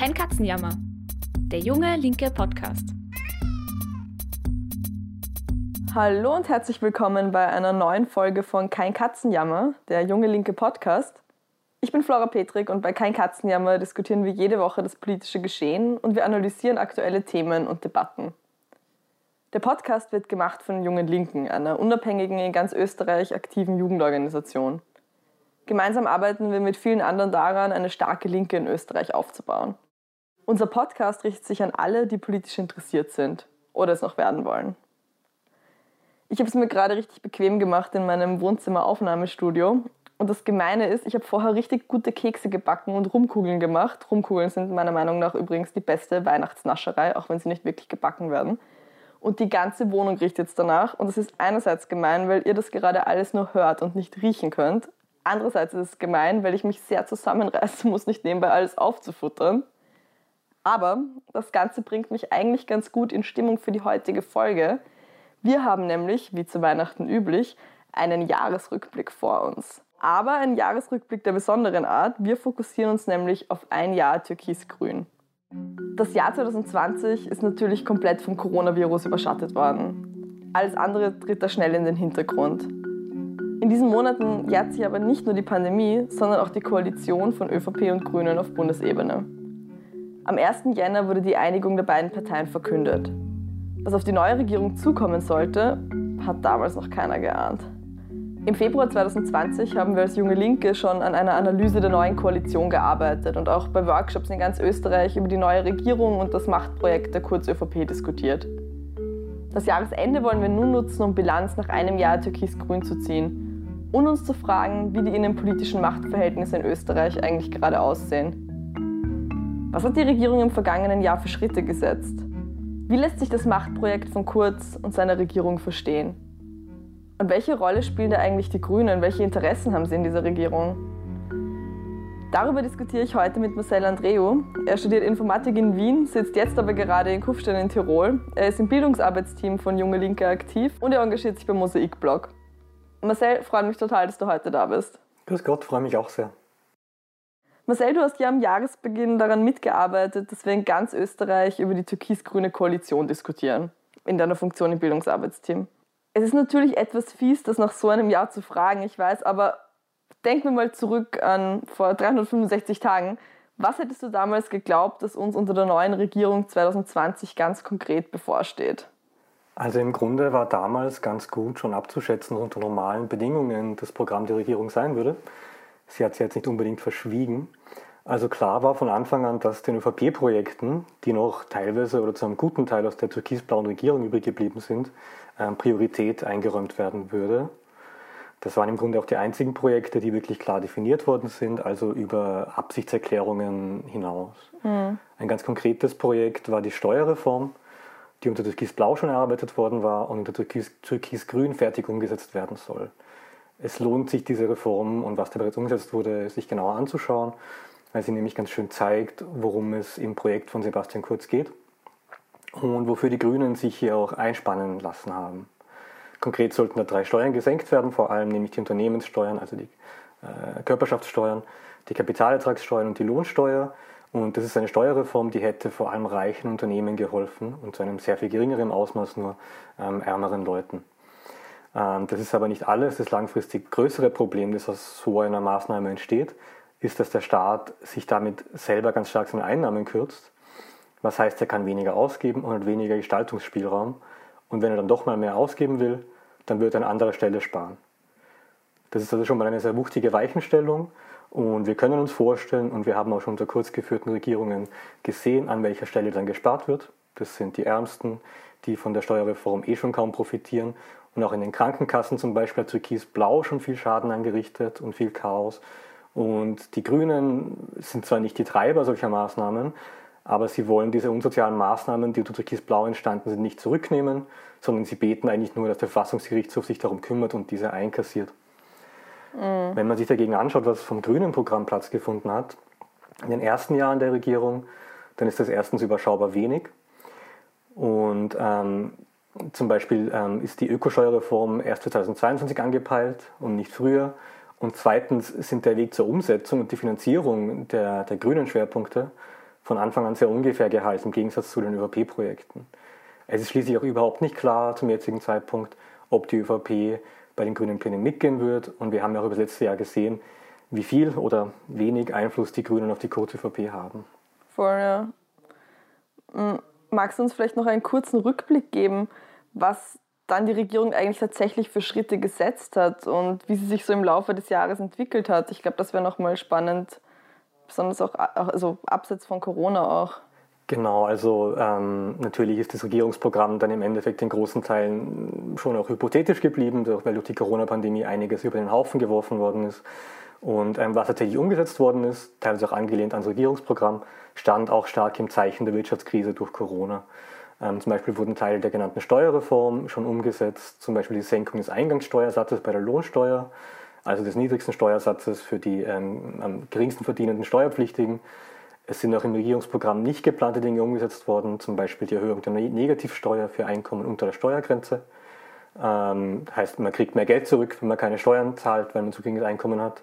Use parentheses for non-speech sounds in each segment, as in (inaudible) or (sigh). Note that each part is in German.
Kein Katzenjammer. Der junge linke Podcast. Hallo und herzlich willkommen bei einer neuen Folge von Kein Katzenjammer, der junge linke Podcast. Ich bin Flora Petrik und bei Kein Katzenjammer diskutieren wir jede Woche das politische Geschehen und wir analysieren aktuelle Themen und Debatten. Der Podcast wird gemacht von Jungen Linken, einer unabhängigen, in ganz Österreich aktiven Jugendorganisation. Gemeinsam arbeiten wir mit vielen anderen daran, eine starke Linke in Österreich aufzubauen. Unser Podcast richtet sich an alle, die politisch interessiert sind oder es noch werden wollen. Ich habe es mir gerade richtig bequem gemacht in meinem Wohnzimmer-Aufnahmestudio. Und das Gemeine ist, ich habe vorher richtig gute Kekse gebacken und Rumkugeln gemacht. Rumkugeln sind meiner Meinung nach übrigens die beste Weihnachtsnascherei, auch wenn sie nicht wirklich gebacken werden. Und die ganze Wohnung riecht jetzt danach. Und das ist einerseits gemein, weil ihr das gerade alles nur hört und nicht riechen könnt. Andererseits ist es gemein, weil ich mich sehr zusammenreißen muss, nicht nebenbei alles aufzufuttern. Aber das Ganze bringt mich eigentlich ganz gut in Stimmung für die heutige Folge. Wir haben nämlich, wie zu Weihnachten üblich, einen Jahresrückblick vor uns. Aber ein Jahresrückblick der besonderen Art. Wir fokussieren uns nämlich auf ein Jahr Türkisgrün. Das Jahr 2020 ist natürlich komplett vom Coronavirus überschattet worden. Alles andere tritt da schnell in den Hintergrund. In diesen Monaten jährt sich aber nicht nur die Pandemie, sondern auch die Koalition von ÖVP und Grünen auf Bundesebene. Am 1. Jänner wurde die Einigung der beiden Parteien verkündet. Was auf die neue Regierung zukommen sollte, hat damals noch keiner geahnt. Im Februar 2020 haben wir als Junge Linke schon an einer Analyse der neuen Koalition gearbeitet und auch bei Workshops in ganz Österreich über die neue Regierung und das Machtprojekt der Kurz-ÖVP diskutiert. Das Jahresende wollen wir nun nutzen, um Bilanz nach einem Jahr Türkis-Grün zu ziehen und uns zu fragen, wie die innenpolitischen Machtverhältnisse in Österreich eigentlich gerade aussehen. Was hat die Regierung im vergangenen Jahr für Schritte gesetzt? Wie lässt sich das Machtprojekt von Kurz und seiner Regierung verstehen? Und welche Rolle spielen da eigentlich die Grünen? Welche Interessen haben sie in dieser Regierung? Darüber diskutiere ich heute mit Marcel Andreu. Er studiert Informatik in Wien, sitzt jetzt aber gerade in Kufstein in Tirol. Er ist im Bildungsarbeitsteam von Junge Linke aktiv und er engagiert sich beim Mosaikblog. Marcel, freut mich total, dass du heute da bist. Grüß Gott, freue mich auch sehr. Marcel, du hast ja am Jahresbeginn daran mitgearbeitet, dass wir in ganz Österreich über die türkis-grüne Koalition diskutieren, in deiner Funktion im Bildungsarbeitsteam. Es ist natürlich etwas fies, das nach so einem Jahr zu fragen, ich weiß, aber denken wir mal zurück an vor 365 Tagen. Was hättest du damals geglaubt, dass uns unter der neuen Regierung 2020 ganz konkret bevorsteht? Also im Grunde war damals ganz gut schon abzuschätzen, unter normalen Bedingungen das Programm der Regierung sein würde. Sie hat es jetzt nicht unbedingt verschwiegen. Also klar war von Anfang an, dass den ÖVP-Projekten, die noch teilweise oder zu einem guten Teil aus der türkisblauen Regierung übrig geblieben sind, ähm, Priorität eingeräumt werden würde. Das waren im Grunde auch die einzigen Projekte, die wirklich klar definiert worden sind, also über Absichtserklärungen hinaus. Mhm. Ein ganz konkretes Projekt war die Steuerreform die unter Türkis-Blau schon erarbeitet worden war und unter Türkis-Grün fertig umgesetzt werden soll. Es lohnt sich, diese Reform und was da bereits umgesetzt wurde, sich genauer anzuschauen, weil sie nämlich ganz schön zeigt, worum es im Projekt von Sebastian Kurz geht und wofür die Grünen sich hier auch einspannen lassen haben. Konkret sollten da drei Steuern gesenkt werden, vor allem nämlich die Unternehmenssteuern, also die äh, Körperschaftssteuern, die Kapitalertragssteuern und die Lohnsteuer. Und das ist eine Steuerreform, die hätte vor allem reichen Unternehmen geholfen und zu einem sehr viel geringeren Ausmaß nur ähm, ärmeren Leuten. Ähm, das ist aber nicht alles. Das langfristig größere Problem, das aus so einer Maßnahme entsteht, ist, dass der Staat sich damit selber ganz stark seine Einnahmen kürzt. Was heißt, er kann weniger ausgeben und hat weniger Gestaltungsspielraum. Und wenn er dann doch mal mehr ausgeben will, dann wird er an anderer Stelle sparen. Das ist also schon mal eine sehr wuchtige Weichenstellung und wir können uns vorstellen, und wir haben auch schon unter kurzgeführten Regierungen gesehen, an welcher Stelle dann gespart wird. Das sind die Ärmsten, die von der Steuerreform eh schon kaum profitieren. Und auch in den Krankenkassen zum Beispiel hat Türkis Blau schon viel Schaden angerichtet und viel Chaos. Und die Grünen sind zwar nicht die Treiber solcher Maßnahmen, aber sie wollen diese unsozialen Maßnahmen, die unter Türkis Blau entstanden sind, nicht zurücknehmen, sondern sie beten eigentlich nur, dass der Verfassungsgerichtshof sich darum kümmert und diese einkassiert. Mhm. Wenn man sich dagegen anschaut, was vom grünen Programm Platz gefunden hat, in den ersten Jahren der Regierung, dann ist das erstens überschaubar wenig. Und ähm, zum Beispiel ähm, ist die Ökosteuerreform erst für 2022 angepeilt und nicht früher. Und zweitens sind der Weg zur Umsetzung und die Finanzierung der, der grünen Schwerpunkte von Anfang an sehr ungefähr gehalten im Gegensatz zu den ÖVP-Projekten. Es ist schließlich auch überhaupt nicht klar zum jetzigen Zeitpunkt, ob die ÖVP bei den grünen Plänen mitgehen wird. Und wir haben ja auch über das letzte Jahr gesehen, wie viel oder wenig Einfluss die Grünen auf die Kurz-ÖVP haben. Voll, ja. Magst du uns vielleicht noch einen kurzen Rückblick geben, was dann die Regierung eigentlich tatsächlich für Schritte gesetzt hat und wie sie sich so im Laufe des Jahres entwickelt hat? Ich glaube, das wäre nochmal spannend, besonders auch also abseits von Corona auch. Genau, also ähm, natürlich ist das Regierungsprogramm dann im Endeffekt in großen Teilen schon auch hypothetisch geblieben, weil durch die Corona-Pandemie einiges über den Haufen geworfen worden ist. Und ähm, was tatsächlich umgesetzt worden ist, teilweise auch angelehnt ans Regierungsprogramm, stand auch stark im Zeichen der Wirtschaftskrise durch Corona. Ähm, zum Beispiel wurden Teile der genannten Steuerreform schon umgesetzt, zum Beispiel die Senkung des Eingangssteuersatzes bei der Lohnsteuer, also des niedrigsten Steuersatzes für die ähm, am geringsten verdienenden Steuerpflichtigen. Es sind auch im Regierungsprogramm nicht geplante Dinge umgesetzt worden, zum Beispiel die Erhöhung der Negativsteuer für Einkommen unter der Steuergrenze. Ähm, heißt, man kriegt mehr Geld zurück, wenn man keine Steuern zahlt, weil man zu geringes Einkommen hat.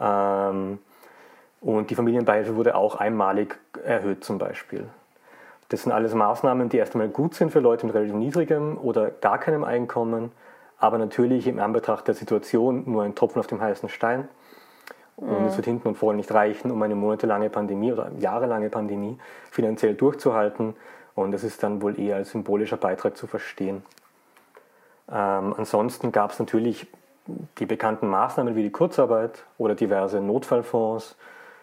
Ähm, und die Familienbeihilfe wurde auch einmalig erhöht zum Beispiel. Das sind alles Maßnahmen, die erst einmal gut sind für Leute mit relativ niedrigem oder gar keinem Einkommen, aber natürlich im Anbetracht der Situation nur ein Tropfen auf dem heißen Stein. Und es wird hinten und vorne nicht reichen, um eine monatelange Pandemie oder jahrelange Pandemie finanziell durchzuhalten. Und das ist dann wohl eher als symbolischer Beitrag zu verstehen. Ähm, ansonsten gab es natürlich die bekannten Maßnahmen wie die Kurzarbeit oder diverse Notfallfonds,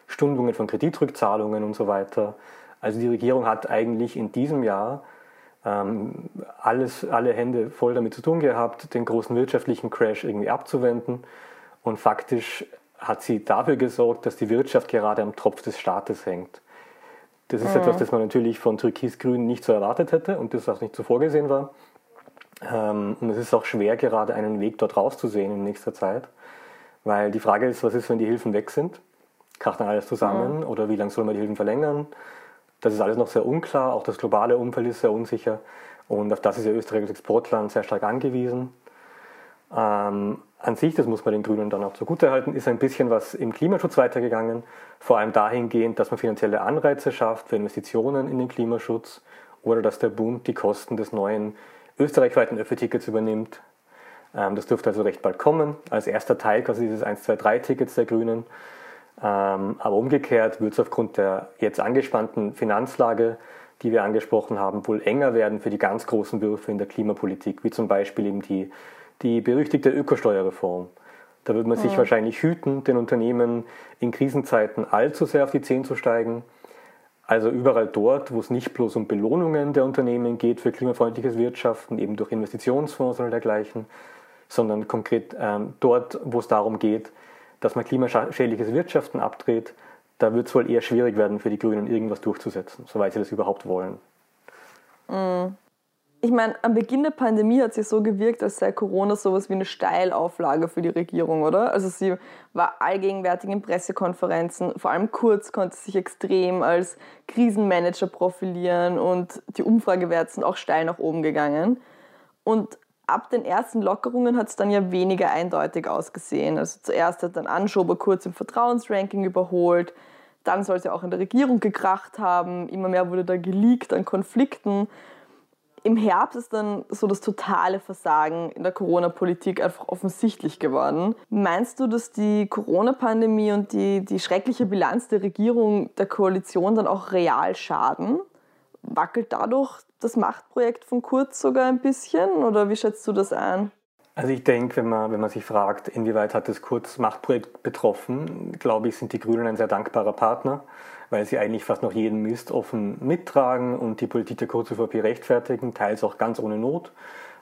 Stundungen von Kreditrückzahlungen und so weiter. Also die Regierung hat eigentlich in diesem Jahr ähm, alles, alle Hände voll damit zu tun gehabt, den großen wirtschaftlichen Crash irgendwie abzuwenden. Und faktisch hat sie dafür gesorgt, dass die Wirtschaft gerade am Tropf des Staates hängt. Das ist mhm. etwas, das man natürlich von Türkis-Grün nicht so erwartet hätte und das auch nicht so vorgesehen war. Ähm, und es ist auch schwer, gerade einen Weg dort rauszusehen in nächster Zeit, weil die Frage ist, was ist, wenn die Hilfen weg sind? Kracht dann alles zusammen mhm. oder wie lange soll man die Hilfen verlängern? Das ist alles noch sehr unklar, auch das globale Umfeld ist sehr unsicher und auf das ist ja Österreich als Exportland sehr stark angewiesen. Ähm, an sich, das muss man den Grünen dann auch zugutehalten, ist ein bisschen was im Klimaschutz weitergegangen, vor allem dahingehend, dass man finanzielle Anreize schafft für Investitionen in den Klimaschutz oder dass der Bund die Kosten des neuen österreichweiten Öffi-Tickets übernimmt. Ähm, das dürfte also recht bald kommen, als erster Teil quasi dieses 1, 2, 3 Tickets der Grünen. Ähm, aber umgekehrt wird es aufgrund der jetzt angespannten Finanzlage, die wir angesprochen haben, wohl enger werden für die ganz großen Würfe in der Klimapolitik, wie zum Beispiel eben die, die berüchtigte Ökosteuerreform. Da wird man sich mhm. wahrscheinlich hüten, den Unternehmen in Krisenzeiten allzu sehr auf die Zehen zu steigen. Also überall dort, wo es nicht bloß um Belohnungen der Unternehmen geht für klimafreundliches Wirtschaften, eben durch Investitionsfonds oder dergleichen, sondern konkret ähm, dort, wo es darum geht, dass man klimaschädliches Wirtschaften abdreht, da wird es wohl eher schwierig werden für die Grünen, irgendwas durchzusetzen, soweit sie das überhaupt wollen. Mhm ich meine, am Beginn der Pandemie hat sie so gewirkt, als sei Corona sowas wie eine Steilauflage für die Regierung, oder? Also sie war allgegenwärtig in Pressekonferenzen, vor allem Kurz konnte sich extrem als Krisenmanager profilieren und die Umfragewerte sind auch steil nach oben gegangen. Und ab den ersten Lockerungen hat es dann ja weniger eindeutig ausgesehen. Also zuerst hat dann Anschober Kurz im Vertrauensranking überholt, dann soll sie auch in der Regierung gekracht haben, immer mehr wurde da geleakt an Konflikten im Herbst ist dann so das totale Versagen in der Corona-Politik einfach offensichtlich geworden. Meinst du, dass die Corona-Pandemie und die, die schreckliche Bilanz der Regierung der Koalition dann auch real schaden? Wackelt dadurch das Machtprojekt von Kurz sogar ein bisschen oder wie schätzt du das ein? Also ich denke, wenn man, wenn man sich fragt, inwieweit hat das Kurz Machtprojekt betroffen, glaube ich, sind die Grünen ein sehr dankbarer Partner weil sie eigentlich fast noch jeden Mist offen mittragen und die Politik der KZVP rechtfertigen, teils auch ganz ohne Not,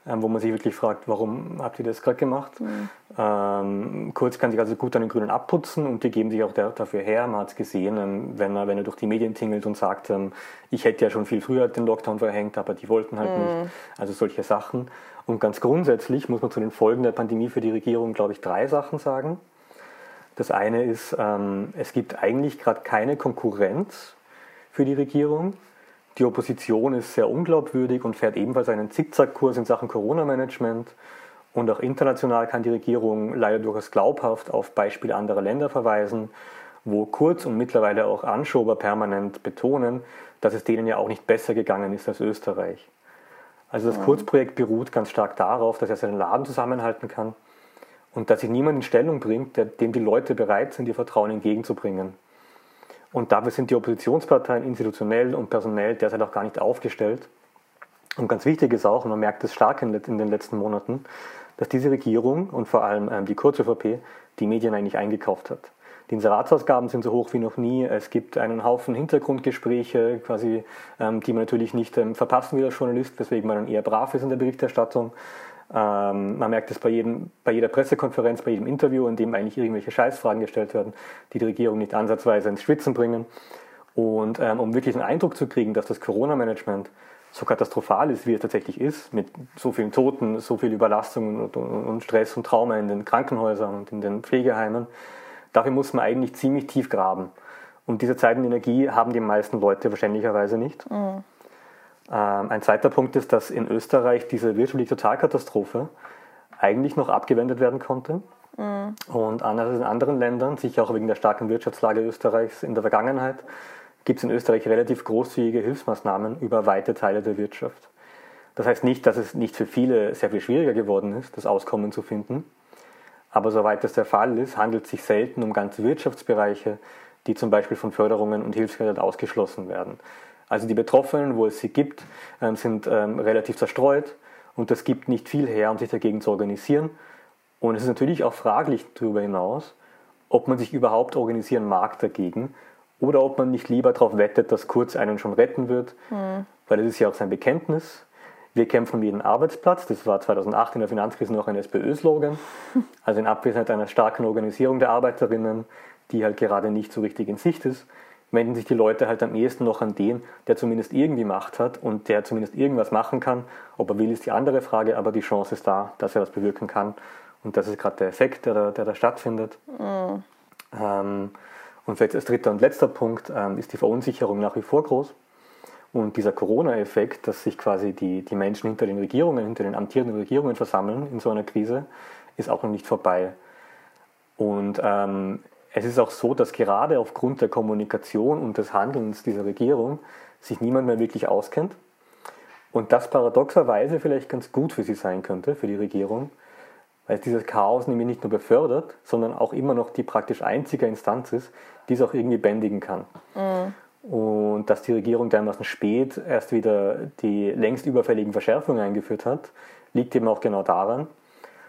ähm, wo man sich wirklich fragt, warum habt ihr das gerade gemacht? Mhm. Ähm, Kurz kann sich also gut an den Grünen abputzen und die geben sich auch der, dafür her. Man hat es gesehen, ähm, wenn, er, wenn er durch die Medien tingelt und sagt, ähm, ich hätte ja schon viel früher den Lockdown verhängt, aber die wollten halt mhm. nicht. Also solche Sachen. Und ganz grundsätzlich muss man zu den Folgen der Pandemie für die Regierung, glaube ich, drei Sachen sagen. Das eine ist, ähm, es gibt eigentlich gerade keine Konkurrenz für die Regierung. Die Opposition ist sehr unglaubwürdig und fährt ebenfalls einen Zickzackkurs in Sachen Corona-Management. Und auch international kann die Regierung leider durchaus glaubhaft auf Beispiele anderer Länder verweisen. wo Kurz und mittlerweile auch Anschober permanent betonen, dass es denen ja auch nicht besser gegangen ist als Österreich. Also das Kurzprojekt beruht ganz stark darauf, dass er seinen Laden zusammenhalten kann und dass sich niemand in Stellung bringt, der, dem die Leute bereit sind, ihr Vertrauen entgegenzubringen. Und dafür sind die Oppositionsparteien institutionell und personell derzeit auch gar nicht aufgestellt. Und ganz wichtig ist auch, und man merkt es stark in, in den letzten Monaten, dass diese Regierung und vor allem ähm, die Kurz-ÖVP die Medien eigentlich eingekauft hat. Die Inseratsausgaben sind so hoch wie noch nie. Es gibt einen Haufen Hintergrundgespräche, quasi, ähm, die man natürlich nicht ähm, verpassen will als Journalist, weswegen man dann eher brav ist in der Berichterstattung. Ähm, man merkt es bei, jedem, bei jeder Pressekonferenz, bei jedem Interview, in dem eigentlich irgendwelche Scheißfragen gestellt werden, die die Regierung nicht ansatzweise ins Schwitzen bringen. Und ähm, um wirklich einen Eindruck zu kriegen, dass das Corona-Management so katastrophal ist, wie es tatsächlich ist, mit so vielen Toten, so viel Überlastung und, und, Stress und Trauma in den Krankenhäusern und in den Pflegeheimen, Dafür muss man eigentlich ziemlich tief graben. Und diese Zeit und Energie haben die meisten Leute wahrscheinlicherweise nicht. Mhm. Ähm, ein zweiter Punkt ist, dass in Österreich diese wirtschaftliche Totalkatastrophe eigentlich noch abgewendet werden konnte. Mhm. Und anders als in anderen Ländern, sicher auch wegen der starken Wirtschaftslage Österreichs in der Vergangenheit, gibt es in Österreich relativ großzügige Hilfsmaßnahmen über weite Teile der Wirtschaft. Das heißt nicht, dass es nicht für viele sehr viel schwieriger geworden ist, das Auskommen zu finden. Aber soweit das der Fall ist, handelt es sich selten um ganze Wirtschaftsbereiche, die zum Beispiel von Förderungen und Hilfsgeldern ausgeschlossen werden. Also die Betroffenen, wo es sie gibt, ähm, sind ähm, relativ zerstreut und das gibt nicht viel her, um sich dagegen zu organisieren. Und es ist natürlich auch fraglich darüber hinaus, ob man sich überhaupt organisieren mag dagegen oder ob man nicht lieber darauf wettet, dass Kurz einen schon retten wird, mhm. weil das ist ja auch sein Bekenntnis. Wir kämpfen um jeden Arbeitsplatz. Das war 2008 in der Finanzkrise noch ein SPÖ-Slogan. (laughs) Also in Abwesenheit einer starken Organisierung der Arbeiterinnen, die halt gerade nicht so richtig in Sicht ist, wenden sich die Leute halt am ehesten noch an den, der zumindest irgendwie Macht hat und der zumindest irgendwas machen kann. Ob er will, ist die andere Frage, aber die Chance ist da, dass er was bewirken kann. Und das ist gerade der Effekt, der da, der da stattfindet. Mhm. Ähm, und vielleicht als dritter und letzter Punkt ähm, ist die Verunsicherung nach wie vor groß. Und dieser Corona-Effekt, dass sich quasi die, die Menschen hinter den Regierungen, hinter den amtierenden Regierungen versammeln in so einer Krise, ist auch noch nicht vorbei. Und ähm, es ist auch so, dass gerade aufgrund der Kommunikation und des Handelns dieser Regierung sich niemand mehr wirklich auskennt. Und das paradoxerweise vielleicht ganz gut für sie sein könnte, für die Regierung, weil es dieses Chaos nämlich nicht nur befördert, sondern auch immer noch die praktisch einzige Instanz ist, die es auch irgendwie bändigen kann. Mhm. Und dass die Regierung dermaßen spät erst wieder die längst überfälligen Verschärfungen eingeführt hat, liegt eben auch genau daran,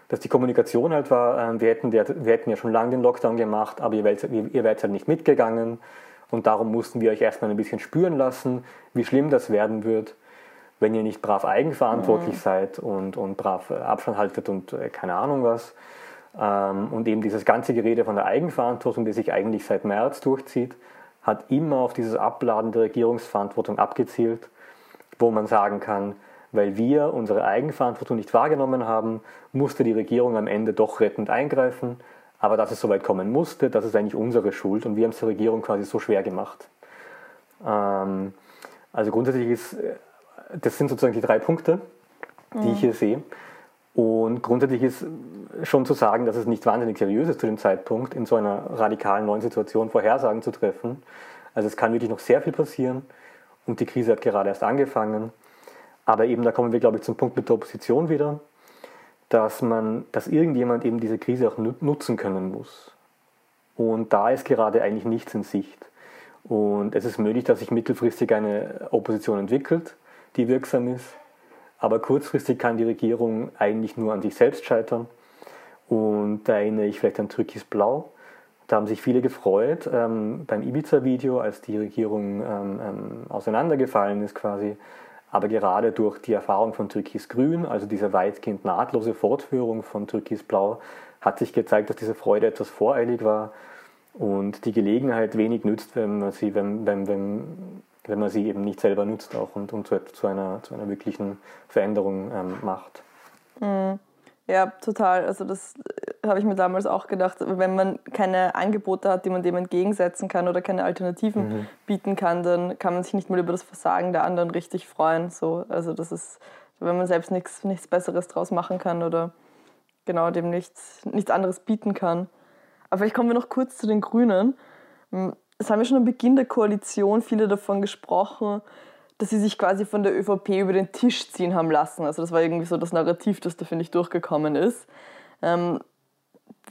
dass die Kommunikation halt war, ähm, wir hätten, wir hätten ja schon lange den Lockdown gemacht, aber ihr wärt, ihr wärt halt nicht mitgegangen und darum mussten wir euch erstmal ein bisschen spüren lassen, wie schlimm das werden wird, wenn ihr nicht brav eigenverantwortlich mhm. seid und, und brav äh, Abstand haltet und äh, keine Ahnung was. Ähm, und eben dieses ganze Gerede von der Eigenverantwortung, die sich eigentlich seit März durchzieht, hat immer auf dieses Abladen der Regierungsverantwortung abgezielt, wo man sagen kann, weil wir unsere Eigenverantwortung nicht wahrgenommen haben, musste die Regierung am Ende doch rettend eingreifen. Aber dass es soweit kommen musste, das ist eigentlich unsere Schuld und wir haben es der Regierung quasi so schwer gemacht. Ähm, also grundsätzlich ist, äh, das sind sozusagen die drei Punkte, die mhm. ich hier sehe. Und grundsätzlich ist schon zu sagen, dass es nicht wahnsinnig seriös ist zu dem Zeitpunkt, in so einer radikalen neuen Situation Vorhersagen zu treffen. Also es kann wirklich noch sehr viel passieren und die Krise hat gerade erst angefangen. Aber eben, da kommen wir, glaube ich, zum Punkt mit der Opposition wieder, dass man, dass irgendjemand eben diese Krise auch nutzen können muss. Und da ist gerade eigentlich nichts in Sicht. Und es ist möglich, dass sich mittelfristig eine Opposition entwickelt, die wirksam ist. Aber kurzfristig kann die Regierung eigentlich nur an sich selbst scheitern. Und da erinnere ich vielleicht an Türkis Blau. Da haben sich viele gefreut ähm, beim Ibiza-Video, als die Regierung ähm, ähm, auseinandergefallen ist quasi. Aber gerade durch die Erfahrung von Türkis Grün, also diese weitgehend nahtlose Fortführung von Türkis Blau, hat sich gezeigt, dass diese Freude etwas voreilig war und die Gelegenheit wenig nützt, wenn man sie, wenn, wenn, wenn wenn man sie eben nicht selber nutzt auch und, und zu, zu, einer, zu einer wirklichen Veränderung ähm, macht. Mhm. Ja, total. Also das äh, habe ich mir damals auch gedacht. Wenn man keine Angebote hat, die man dem entgegensetzen kann oder keine Alternativen mhm. bieten kann, dann kann man sich nicht mal über das Versagen der anderen richtig freuen. So, also das ist, wenn man selbst nichts, nichts Besseres draus machen kann oder genau dem nichts, nichts anderes bieten kann. Aber vielleicht kommen wir noch kurz zu den Grünen. Es haben ja schon am Beginn der Koalition viele davon gesprochen, dass sie sich quasi von der ÖVP über den Tisch ziehen haben lassen. Also das war irgendwie so das Narrativ, das da, finde ich, durchgekommen ist. Ähm,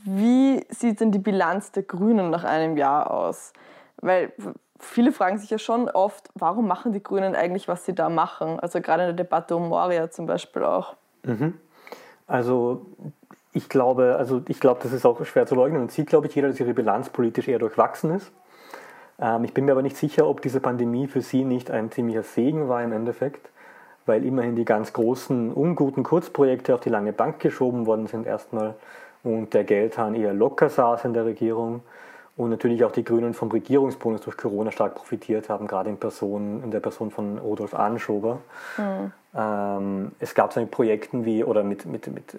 wie sieht denn die Bilanz der Grünen nach einem Jahr aus? Weil viele fragen sich ja schon oft, warum machen die Grünen eigentlich, was sie da machen? Also gerade in der Debatte um Moria zum Beispiel auch. Mhm. Also ich glaube, also ich glaube, das ist auch schwer zu leugnen und sieht, glaube ich, jeder, dass ihre Bilanz politisch eher durchwachsen ist. Ähm, ich bin mir aber nicht sicher, ob diese Pandemie für sie nicht ein ziemlicher Segen war im Endeffekt, weil immerhin die ganz großen, unguten Kurzprojekte auf die lange Bank geschoben worden sind erstmal und der Geldhahn eher locker saß in der Regierung und natürlich auch die Grünen vom Regierungsbonus durch Corona stark profitiert haben, gerade in, Person, in der Person von Rudolf Anschober. Mhm. Ähm, es gab so Projekten wie, oder mit, mit, mit, äh,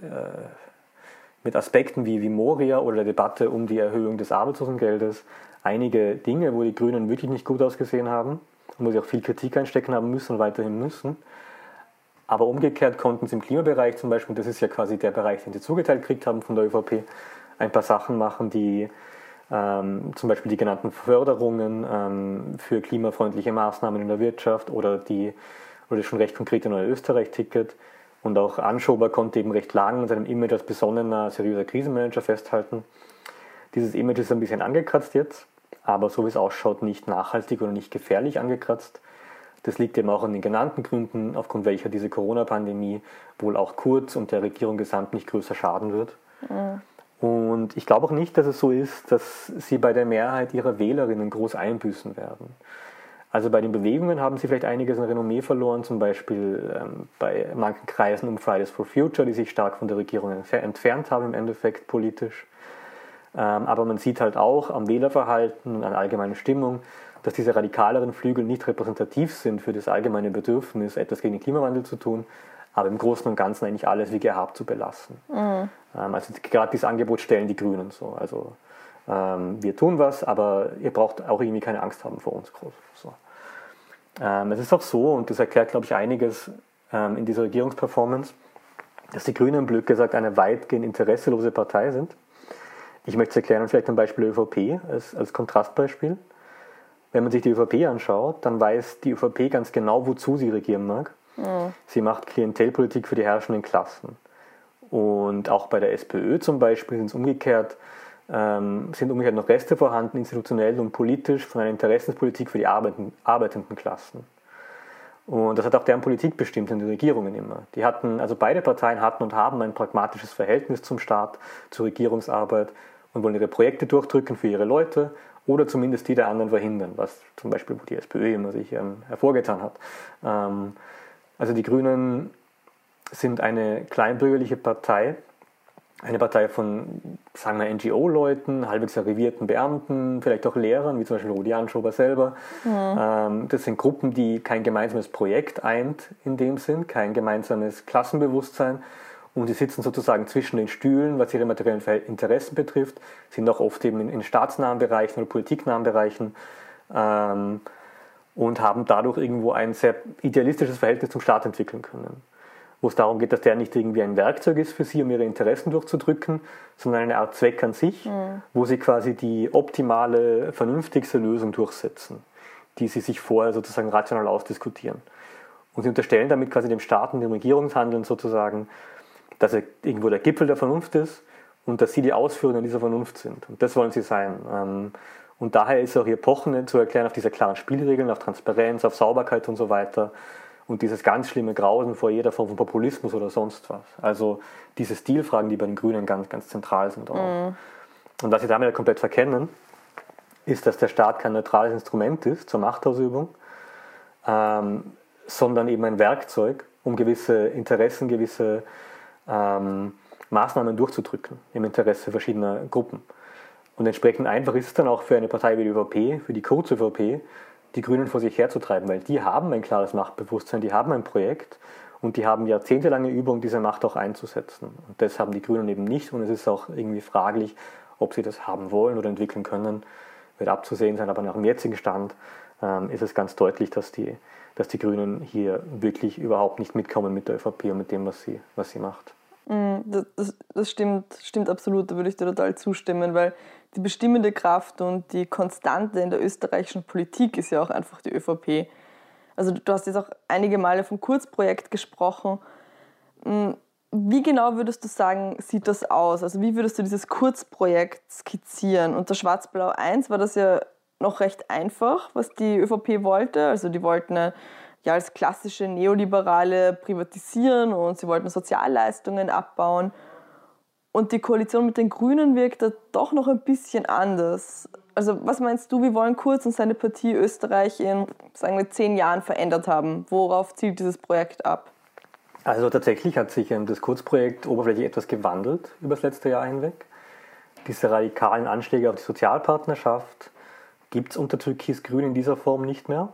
mit Aspekten wie, wie Moria oder der Debatte um die Erhöhung des Arbeitslosengeldes einige Dinge, wo die Grünen wirklich nicht gut ausgesehen haben und wo sie auch viel Kritik einstecken haben müssen und weiterhin müssen. Aber umgekehrt konnten sie im Klimabereich zum Beispiel, das ist ja quasi der Bereich, den sie zugeteilt gekriegt haben von der ÖVP, ein paar Sachen machen, die ähm, zum Beispiel die genannten Förderungen ähm, für klimafreundliche Maßnahmen in der Wirtschaft oder, die, oder das schon recht konkrete neue Österreich-Ticket. Und auch Anschober konnte eben recht lang an seinem Image als besonnener, seriöser Krisenmanager festhalten. Dieses Image ist ein bisschen angekratzt jetzt aber so wie es ausschaut, nicht nachhaltig oder nicht gefährlich angekratzt. Das liegt eben auch an den genannten Gründen, aufgrund welcher diese Corona-Pandemie wohl auch Kurz und der Regierung gesamt nicht größer schaden wird. Mhm. Und ich glaube auch nicht, dass es so ist, dass sie bei der Mehrheit ihrer Wählerinnen groß einbüßen werden. Also bei den Bewegungen haben sie vielleicht einiges an Renommee verloren, zum Beispiel ähm, bei manchen Kreisen um Fridays for Future, die sich stark von der Regierung entfernt haben im Endeffekt politisch. Ähm, aber man sieht halt auch am Wählerverhalten und an der allgemeinen Stimmung, dass diese radikaleren Flügel nicht repräsentativ sind für das allgemeine Bedürfnis, etwas gegen den Klimawandel zu tun, aber im Großen und Ganzen eigentlich alles wie gehabt zu belassen. Mhm. Ähm, also gerade dieses Angebot stellen die Grünen so. Also ähm, wir tun was, aber ihr braucht auch irgendwie keine Angst haben vor uns groß. So. es ist auch so, und das erklärt, glaube ich, einiges in dieser Regierungsperformance, dass die Grünen, blöd gesagt, eine weitgehend interesselose Partei sind. Ich möchte es erklären, vielleicht am Beispiel ÖVP als, als Kontrastbeispiel. Wenn man sich die ÖVP anschaut, dann weiß die ÖVP ganz genau, wozu sie regieren mag. Mhm. Sie macht Klientelpolitik für die herrschenden Klassen. Und auch bei der SPÖ zum Beispiel sind es umgekehrt, ähm, sind umgekehrt noch Reste vorhanden, institutionell und politisch, von einer Interessenspolitik für die arbeitenden, arbeitenden Klassen. Und das hat auch deren Politik bestimmt in den Regierungen immer. Die hatten, also beide Parteien hatten und haben ein pragmatisches Verhältnis zum Staat, zur Regierungsarbeit und wollen ihre Projekte durchdrücken für ihre Leute oder zumindest die der anderen verhindern, was zum Beispiel wo die SPÖ immer sich ähm, hervorgetan hat. Ähm, also die Grünen sind eine kleinbürgerliche Partei, eine Partei von, sagen wir, NGO-Leuten, halbwegs arrivierten Beamten, vielleicht auch Lehrern, wie zum Beispiel Rudi Anschober selber. Mhm. Ähm, das sind Gruppen, die kein gemeinsames Projekt eint in dem Sinn, kein gemeinsames Klassenbewusstsein, und die sitzen sozusagen zwischen den Stühlen, was ihre materiellen Interessen betrifft, sind auch oft eben in, in staatsnahen Bereichen oder politiknahen Bereichen ähm, und haben dadurch irgendwo ein sehr idealistisches Verhältnis zum Staat entwickeln können. Wo es darum geht, dass der nicht irgendwie ein Werkzeug ist für sie, um ihre Interessen durchzudrücken, sondern eine Art Zweck an sich, mhm. wo sie quasi die optimale, vernünftigste Lösung durchsetzen, die sie sich vorher sozusagen rational ausdiskutieren. Und sie unterstellen damit quasi dem Staat und dem Regierungshandeln sozusagen, dass er irgendwo der Gipfel der Vernunft ist und dass sie die Ausführungen dieser Vernunft sind. Und das wollen sie sein. Ähm, und daher ist auch ihr Pochen zu erklären auf diese klaren Spielregeln, auf Transparenz, auf Sauberkeit und so weiter. Und dieses ganz schlimme Grausen vor jeder Form von Populismus oder sonst was. Also diese Stilfragen, die bei den Grünen ganz, ganz zentral sind. Mhm. Und was sie damit komplett verkennen, ist, dass der Staat kein neutrales Instrument ist zur Machtausübung, ähm, sondern eben ein Werkzeug, um gewisse Interessen, gewisse ähm, Maßnahmen durchzudrücken im Interesse verschiedener Gruppen. Und entsprechend einfach ist es dann auch für eine Partei wie die ÖVP, für die Kurz-ÖVP, die Grünen vor sich herzutreiben, weil die haben ein klares Machtbewusstsein, die haben ein Projekt und die haben jahrzehntelange Übung, diese Macht auch einzusetzen. Und das haben die Grünen eben nicht und es ist auch irgendwie fraglich, ob sie das haben wollen oder entwickeln können. Wird abzusehen sein, aber nach dem jetzigen Stand ähm, ist es ganz deutlich, dass die, dass die Grünen hier wirklich überhaupt nicht mitkommen mit der ÖVP und mit dem, was sie, was sie macht. Mm, das, das, das, stimmt, stimmt absolut, da würde ich dir total zustimmen, weil die bestimmende Kraft und die Konstante in der österreichischen Politik ist ja auch einfach die ÖVP. Also du hast jetzt auch einige Male vom Kurzprojekt gesprochen. Hm, wie genau würdest du sagen, sieht das aus? Also wie würdest du dieses Kurzprojekt skizzieren? Unter Schwarz-Blau 1 war das ja noch recht einfach, was die ÖVP wollte. Also die wollten ja als klassische Neoliberale privatisieren und sie wollten Sozialleistungen abbauen. Und die Koalition mit den Grünen wirkt da doch noch ein bisschen anders. Also was meinst du, wie wollen Kurz und seine Partie Österreich in, sagen wir, zehn Jahren verändert haben? Worauf zielt dieses Projekt ab? Also tatsächlich hat sich das Kurzprojekt oberflächlich etwas gewandelt über das letzte Jahr hinweg. Diese radikalen Anschläge auf die Sozialpartnerschaft gibt es unter Türkis-Grün in dieser Form nicht mehr.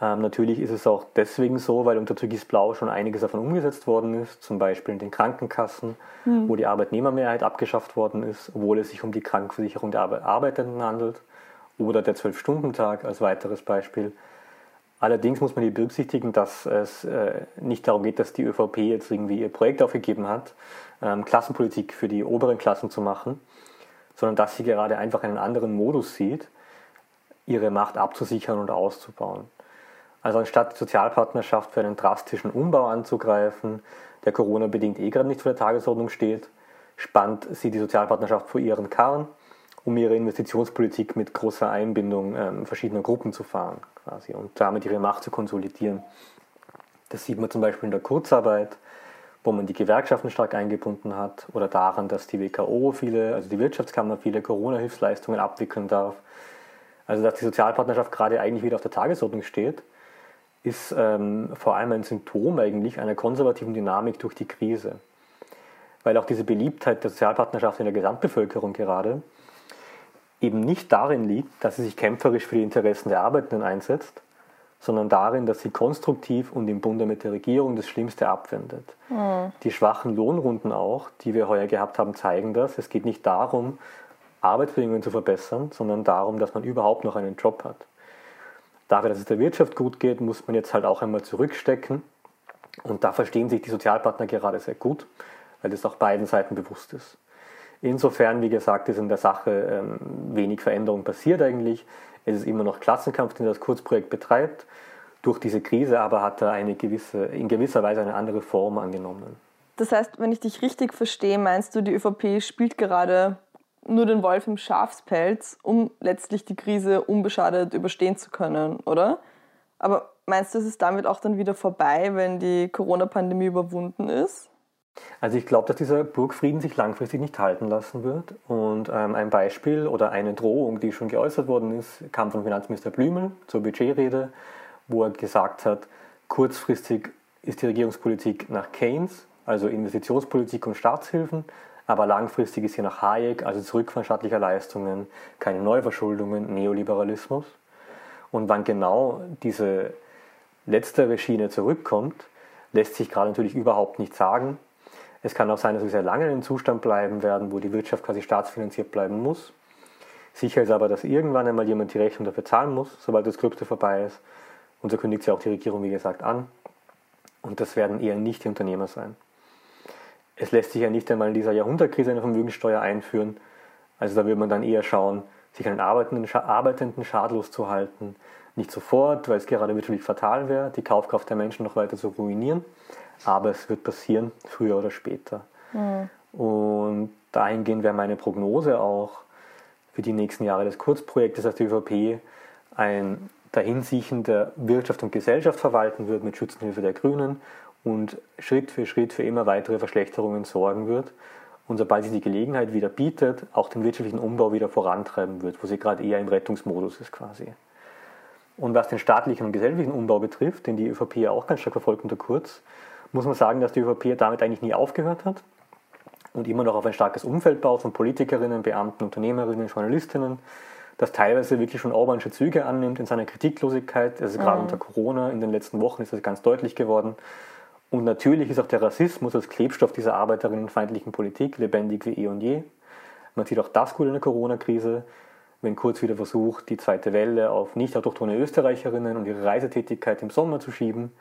Ähm, natürlich ist es auch deswegen so, weil unter Türkis-Blau schon einiges davon umgesetzt worden ist, zum Beispiel in den Krankenkassen, mhm. wo die Arbeitnehmermehrheit abgeschafft worden ist, obwohl es sich um die Krankenversicherung der Arbeitenden handelt, oder der Zwölf-Stunden-Tag als weiteres Beispiel. Allerdings muss man hier berücksichtigen, dass es äh, nicht darum geht, dass die ÖVP jetzt irgendwie ihr Projekt aufgegeben hat, ähm, Klassenpolitik für die oberen Klassen zu machen, sondern dass sie gerade einfach einen anderen Modus sieht, ihre Macht abzusichern und auszubauen. Also anstatt die Sozialpartnerschaft für einen drastischen Umbau anzugreifen, der Corona-bedingt eh gerade nicht vor der Tagesordnung steht, spannt sie die Sozialpartnerschaft vor ihren Karren, um ihre Investitionspolitik mit großer Einbindung ähm, verschiedener Gruppen zu fahren quasi und damit ihre Macht zu konsolidieren. Das sieht man zum Beispiel in der Kurzarbeit, wo man die Gewerkschaften stark eingebunden hat oder daran, dass die WKO viele, also die Wirtschaftskammer viele Corona-Hilfsleistungen abwickeln darf. Also dass die Sozialpartnerschaft gerade eigentlich wieder auf der Tagesordnung steht, ist ähm, vor allem ein Symptom eigentlich einer konservativen Dynamik durch die Krise. Weil auch diese Beliebtheit der Sozialpartnerschaft in der Gesamtbevölkerung gerade eben nicht darin liegt, dass sie sich kämpferisch für die Interessen der Arbeitenden einsetzt, sondern darin, dass sie konstruktiv und im Bunde mit der Regierung das Schlimmste abwendet. Mhm. Die schwachen Lohnrunden auch, die wir heuer gehabt haben, zeigen das. Es geht nicht darum, Arbeitsbedingungen zu verbessern, sondern darum, dass man überhaupt noch einen Job hat. Dafür, dass es der Wirtschaft gut geht, muss man jetzt halt auch einmal zurückstecken. Und da verstehen sich die Sozialpartner gerade sehr gut, weil das auch beiden Seiten bewusst ist. Insofern, wie gesagt, ist in der Sache ähm, wenig Veränderung passiert eigentlich. Es ist immer noch Klassenkampf, den das Kurzprojekt betreibt. Durch diese Krise aber hat er eine gewisse, in gewisser Weise eine andere Form angenommen. Das heißt, wenn ich dich richtig verstehe, meinst du, die ÖVP spielt gerade nur den Wolf im Schafspelz, um letztlich die Krise unbeschadet überstehen zu können, oder? Aber meinst du, es ist damit auch dann wieder vorbei, wenn die Corona-Pandemie überwunden ist? Also ich glaube, dass dieser Burgfrieden sich langfristig nicht halten lassen wird. Und ähm, ein Beispiel oder eine Drohung, die schon geäußert worden ist, kam von Finanzminister Blümel zur Budgetrede, wo er gesagt hat, kurzfristig ist die Regierungspolitik nach Keynes, also Investitionspolitik und Staatshilfen, aber langfristig ist sie nach Hayek, also zurück von staatlicher Leistungen, keine Neuverschuldungen, Neoliberalismus. Und wann genau diese letztere Schiene zurückkommt, lässt sich gerade natürlich überhaupt nicht sagen. Es kann auch sein, dass wir sehr lange in einem Zustand bleiben werden, wo die Wirtschaft quasi staatsfinanziert bleiben muss. Sicher ist aber, dass irgendwann einmal jemand die Rechnung dafür zahlen muss, sobald das Gröbste vorbei ist. Und so kündigt sie auch die Regierung, wie gesagt, an. Und das werden eher nicht die Unternehmer sein. Es lässt sich ja nicht einmal in dieser Jahrhundertkrise eine Vermögenssteuer einführen. Also da würde man dann eher schauen, sich einen Arbeitenden, Arbeitenden schadlos zu halten. Nicht sofort, weil es gerade wirtschaftlich fatal wäre, die Kaufkraft der Menschen noch weiter zu ruinieren aber es wird passieren, früher oder später. Mhm. Und dahingehend wäre meine Prognose auch für die nächsten Jahre des Kurzprojektes, dass die ÖVP ein Dahinsiechen der Wirtschaft und Gesellschaft verwalten wird mit Schützenhilfe der Grünen und Schritt für Schritt für immer weitere Verschlechterungen sorgen wird und sobald sie die Gelegenheit wieder bietet, auch den wirtschaftlichen Umbau wieder vorantreiben wird, wo sie gerade eher im Rettungsmodus ist quasi. Und was den staatlichen und gesellschaftlichen Umbau betrifft, den die ÖVP ja auch ganz stark verfolgt unter Kurz, muss man sagen, dass die ÖVP damit eigentlich nie aufgehört hat und immer noch auf ein starkes Umfeld baut von Politikerinnen, Beamten, Unternehmerinnen, Journalistinnen, das teilweise wirklich schon Orbansche Züge annimmt in seiner Kritiklosigkeit. Also gerade mhm. unter Corona in den letzten Wochen ist das ganz deutlich geworden. Und natürlich ist auch der Rassismus als Klebstoff dieser arbeiterinnenfeindlichen Politik lebendig wie eh und je. Man sieht auch das gut in der Corona-Krise, wenn Kurz wieder versucht, die zweite Welle auf nicht autochthone Österreicherinnen und ihre Reisetätigkeit im Sommer zu schieben.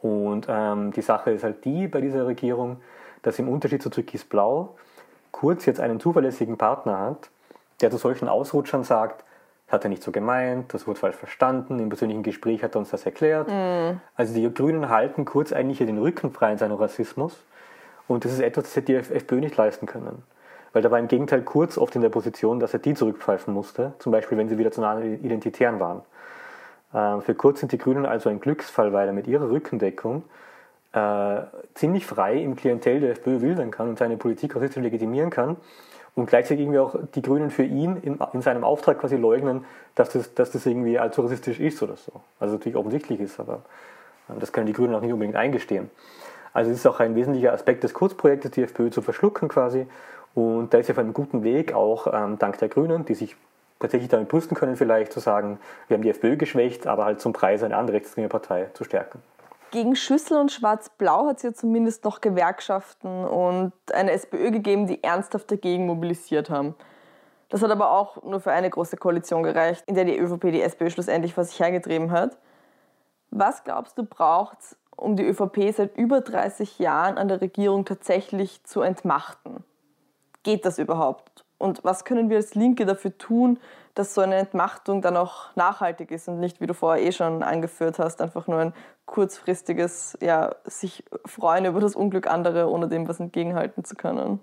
Und ähm, die Sache ist halt die bei dieser Regierung, dass im Unterschied zu Türkis Blau Kurz jetzt einen zuverlässigen Partner hat, der zu solchen Ausrutschern sagt, hat er nicht so gemeint, das wurde falsch verstanden, im persönlichen Gespräch hat er uns das erklärt. Mm. Also die Grünen halten Kurz eigentlich den Rücken frei in seinem Rassismus und das ist etwas, das hätte die FPÖ nicht leisten können. Weil da war im Gegenteil Kurz oft in der Position, dass er die zurückpfeifen musste, zum Beispiel wenn sie wieder zu nah Identitären waren. Ähm, für Kurz sind die Grünen also ein Glücksfall, weil er mit ihrer Rückendeckung äh, ziemlich frei im Klientel der FPÖ wildern kann und seine Politik rassistisch legitimieren kann und gleichzeitig irgendwie auch die Grünen für ihn in, in seinem Auftrag quasi leugnen, dass das, dass das irgendwie allzu rassistisch ist oder so. Also natürlich offensichtlich ist, aber äh, das können die Grünen auch nicht unbedingt eingestehen. Also es ist auch ein wesentlicher Aspekt des Kurzprojektes, die FPÖ zu verschlucken quasi. Und da ist er auf einem guten Weg, auch ähm, dank der Grünen, die sich tatsächlich damit brüsten können, vielleicht zu sagen, wir haben die FPÖ geschwächt, aber halt zum Preis eine andere rechtsgrüne Partei zu stärken. Gegen Schüssel und Schwarz-Blau hat es ja zumindest noch Gewerkschaften und eine SPÖ gegeben, die ernsthaft dagegen mobilisiert haben. Das hat aber auch nur für eine große Koalition gereicht, in der die ÖVP die SPÖ schlussendlich vor sich hergetrieben hat. Was glaubst du braucht es, um die ÖVP seit über 30 Jahren an der Regierung tatsächlich zu entmachten? Geht das überhaupt? Und was können wir als Linke dafür tun, dass so eine Entmachtung dann auch nachhaltig ist und nicht, wie du vorher eh schon angeführt hast, einfach nur ein kurzfristiges, ja, sich freuen über das Unglück anderer, ohne dem was entgegenhalten zu können?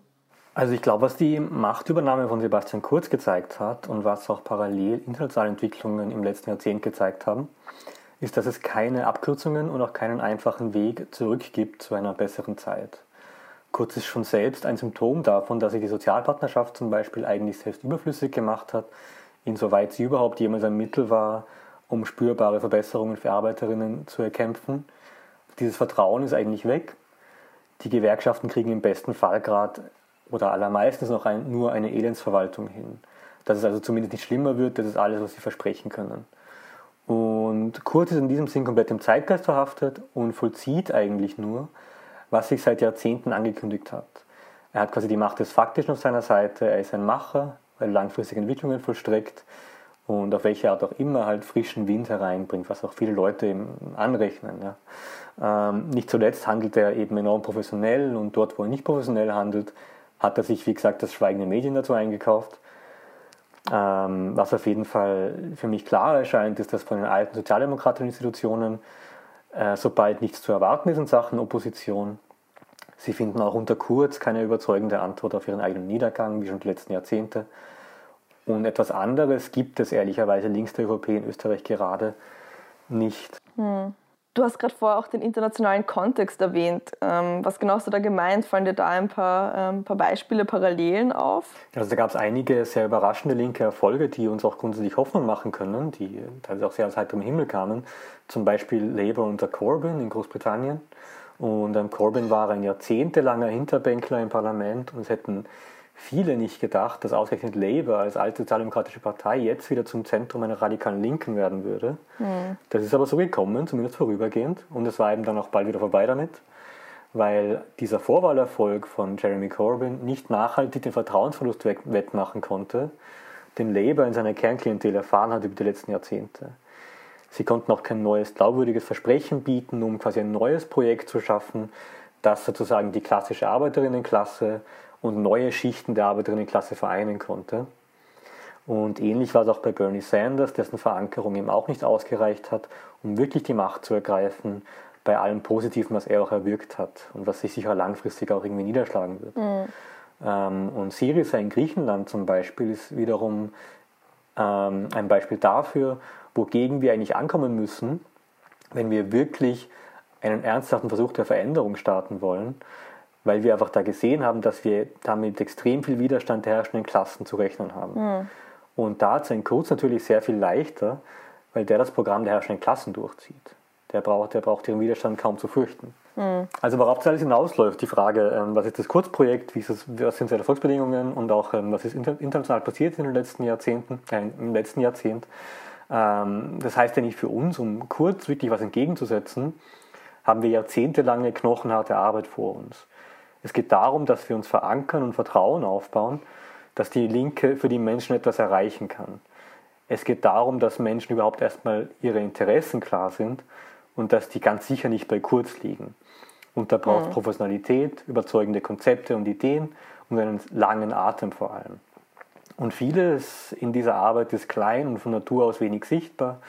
Also ich glaube, was die Machtübernahme von Sebastian Kurz gezeigt hat und was auch parallel internationale Entwicklungen im letzten Jahrzehnt gezeigt haben, ist, dass es keine Abkürzungen und auch keinen einfachen Weg zurück gibt zu einer besseren Zeit. Kurz ist schon selbst ein Symptom davon, dass sich die Sozialpartnerschaft zum Beispiel eigentlich selbst überflüssig gemacht hat, insoweit sie überhaupt jemals ein Mittel war, um spürbare Verbesserungen für Arbeiterinnen zu erkämpfen. Dieses Vertrauen ist eigentlich weg. Die Gewerkschaften kriegen im besten Fall gerade oder allermeistens noch ein, nur eine Elendsverwaltung hin. Dass es also zumindest nicht schlimmer wird, das ist alles, was sie versprechen können. Und Kurz ist in diesem Sinn komplett im Zeitgeist verhaftet und vollzieht eigentlich nur, was sich seit Jahrzehnten angekündigt hat. Er hat quasi die Macht des Faktischen auf seiner Seite, er ist ein Macher, weil er langfristige Entwicklungen vollstreckt und auf welche Art auch immer halt frischen Wind hereinbringt, was auch viele Leute ihm anrechnen. Ja. Ähm, nicht zuletzt handelt er eben enorm professionell und dort, wo er nicht professionell handelt, hat er sich, wie gesagt, das Schweigende Medien dazu eingekauft. Ähm, was auf jeden Fall für mich klar erscheint, ist, dass von den alten sozialdemokratischen Institutionen äh, sobald nichts zu erwarten ist in Sachen Opposition. Sie finden auch unter Kurz keine überzeugende Antwort auf ihren eigenen Niedergang, wie schon die letzten Jahrzehnte. Und etwas anderes gibt es ehrlicherweise links der ÖVP in Österreich gerade nicht. Hm. Du hast gerade vorher auch den internationalen Kontext erwähnt. Ähm, was genau hast du da gemeint? Fallen dir da ein paar, ähm, paar Beispiele, Parallelen auf? Also da gab es einige sehr überraschende linke Erfolge, die uns auch grundsätzlich Hoffnung machen können, die teilweise auch sehr aus heiterem Himmel kamen. Zum Beispiel Labour unter Corbyn in Großbritannien. Und ähm, Corbyn war ein jahrzehntelanger Hinterbänkler im Parlament und es hätten viele nicht gedacht, dass ausgerechnet Labour als alte sozialdemokratische Partei jetzt wieder zum Zentrum einer radikalen Linken werden würde. Mhm. Das ist aber so gekommen, zumindest vorübergehend. Und es war eben dann auch bald wieder vorbei damit, weil dieser Vorwahlerfolg von Jeremy Corbyn nicht nachhaltig den Vertrauensverlust wettmachen konnte, den Labour in seiner Kernklientel erfahren hat über die letzten Jahrzehnte. Sie konnten auch kein neues glaubwürdiges Versprechen bieten, um quasi ein neues Projekt zu schaffen, das sozusagen die klassische Arbeiterinnenklasse und neue Schichten der Arbeiterinnenklasse vereinen konnte. Und ähnlich war es auch bei Bernie Sanders, dessen Verankerung ihm auch nicht ausgereicht hat, um wirklich die Macht zu ergreifen, bei allem Positiven, was er auch erwirkt hat und was sich sicher langfristig auch irgendwie niederschlagen wird. Mhm. Ähm, und Syriza in Griechenland zum Beispiel ist wiederum ähm, ein Beispiel dafür, wogegen wir eigentlich ankommen müssen, wenn wir wirklich einen ernsthaften Versuch der Veränderung starten wollen weil wir einfach da gesehen haben, dass wir damit extrem viel Widerstand der herrschenden Klassen zu rechnen haben. Mhm. Und da ist ein Kurz natürlich sehr viel leichter, weil der das Programm der herrschenden Klassen durchzieht. Der braucht, der braucht ihren Widerstand kaum zu fürchten. Mhm. Also worauf das alles hinausläuft, die Frage, ähm, was ist das Kurzprojekt, wie ist das, was sind seine Erfolgsbedingungen und auch ähm, was ist international passiert in den letzten Jahrzehnten, äh, im letzten Jahrzehnt. Ähm, das heißt ja nicht für uns, um Kurz wirklich was entgegenzusetzen, haben wir jahrzehntelange knochenharte Arbeit vor uns. Es geht darum, dass wir uns verankern und Vertrauen aufbauen, dass die Linke für die Menschen etwas erreichen kann. Es geht darum, dass Menschen überhaupt erstmal ihre Interessen klar sind und dass die ganz sicher nicht bei Kurz liegen. Und da braucht es mhm. Professionalität, überzeugende Konzepte und Ideen und einen langen Atem vor allem. Und vieles in dieser Arbeit ist klein und von Natur aus wenig sichtbar,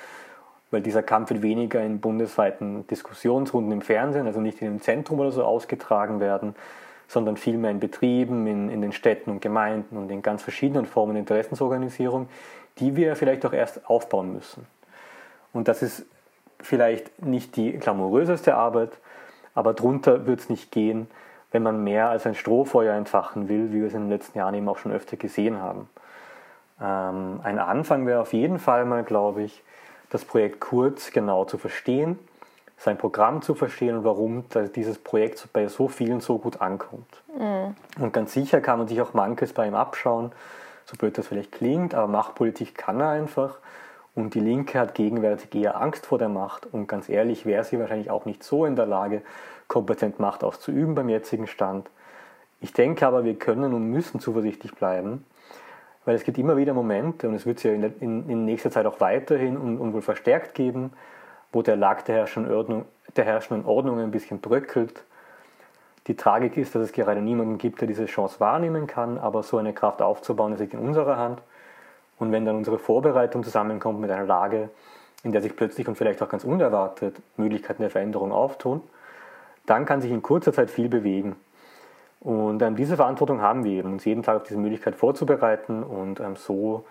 weil dieser Kampf wird weniger in bundesweiten Diskussionsrunden im Fernsehen, also nicht in einem Zentrum oder so ausgetragen werden, sondern vielmehr in Betrieben, in, in den Städten und Gemeinden und in ganz verschiedenen Formen der Interessensorganisierung, die wir vielleicht auch erst aufbauen müssen. Und das ist vielleicht nicht die glamouröseste Arbeit, aber drunter wird es nicht gehen, wenn man mehr als ein Strohfeuer entfachen will, wie wir es in den letzten Jahren eben auch schon öfter gesehen haben. Ähm, ein Anfang wäre auf jeden Fall mal, glaube ich, das Projekt Kurz genau zu verstehen, sein Programm zu verstehen und warum dieses Projekt bei so vielen so gut ankommt. Mhm. Und ganz sicher kann man sich auch manches bei ihm abschauen, so blöd das vielleicht klingt, aber Machtpolitik kann er einfach. Und die Linke hat gegenwärtig eher Angst vor der Macht und ganz ehrlich wäre sie wahrscheinlich auch nicht so in der Lage, kompetent Macht auszuüben beim jetzigen Stand. Ich denke aber, wir können und müssen zuversichtlich bleiben, weil es gibt immer wieder Momente und es wird es ja in, in, in, nächster Zeit auch weiterhin und, und, wohl verstärkt geben, wo der Lag der herrschenden, Ordnung, der herrschenden Ordnung ein bisschen bröckelt. Die Tragik ist, dass es gerade niemanden gibt, der diese Chance wahrnehmen kann, aber so eine Kraft aufzubauen, ist in unserer Hand. Und wenn dann unsere Vorbereitung zusammenkommt mit einer Lage, in der sich plötzlich und vielleicht auch ganz unerwartet Möglichkeiten der Veränderung auftun, dann kann sich in kurzer Zeit viel bewegen. Und ähm, diese Verantwortung haben wir eben, uns jeden Tag auf diese Möglichkeit vorzubereiten und ähm, so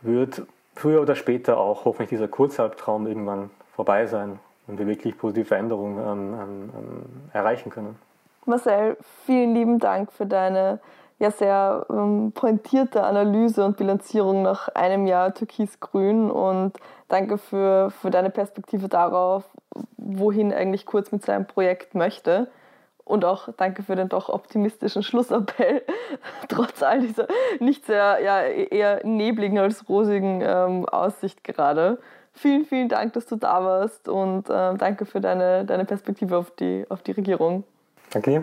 wird früher oder später auch hoffentlich dieser Kurzhalbtraum irgendwann vorbei sein und wir wirklich positive Veränderungen ähm, ähm, ähm erreichen können. Marcel, vielen lieben Dank für deine ja sehr ähm, pointierte Analyse und Bilanzierung nach einem Jahr Türkis-Grün und danke für, für deine Perspektive darauf, wohin eigentlich Kurz mit seinem Projekt möchte. Und auch danke für den doch optimistischen Schlussappell, (laughs) trotz all dieser nicht sehr, ja, eher nebligen als rosigen ähm, Aussicht gerade. Vielen, vielen Dank, dass du da warst und ähm, danke für deine, deine Perspektive auf die, auf die Regierung. Danke.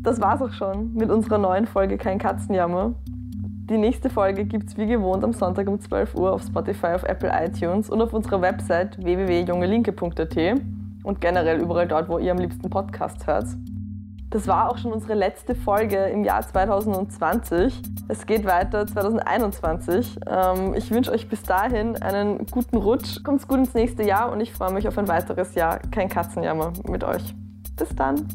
Das war's auch schon mit unserer neuen Folge Kein Katzenjammer. Die nächste Folge gibt's wie gewohnt am Sonntag um 12 Uhr auf Spotify, auf Apple iTunes und auf unserer Website www.jungelinke.at und generell überall dort, wo ihr am liebsten Podcast hört. Das war auch schon unsere letzte Folge im Jahr 2020. Es geht weiter 2021. Ähm, ich wünsche euch bis dahin einen guten Rutsch. Kommt's gut ins nächste Jahr und ich freue mich auf ein weiteres Jahr. Kein Katzenjammer mit euch. Bis dann.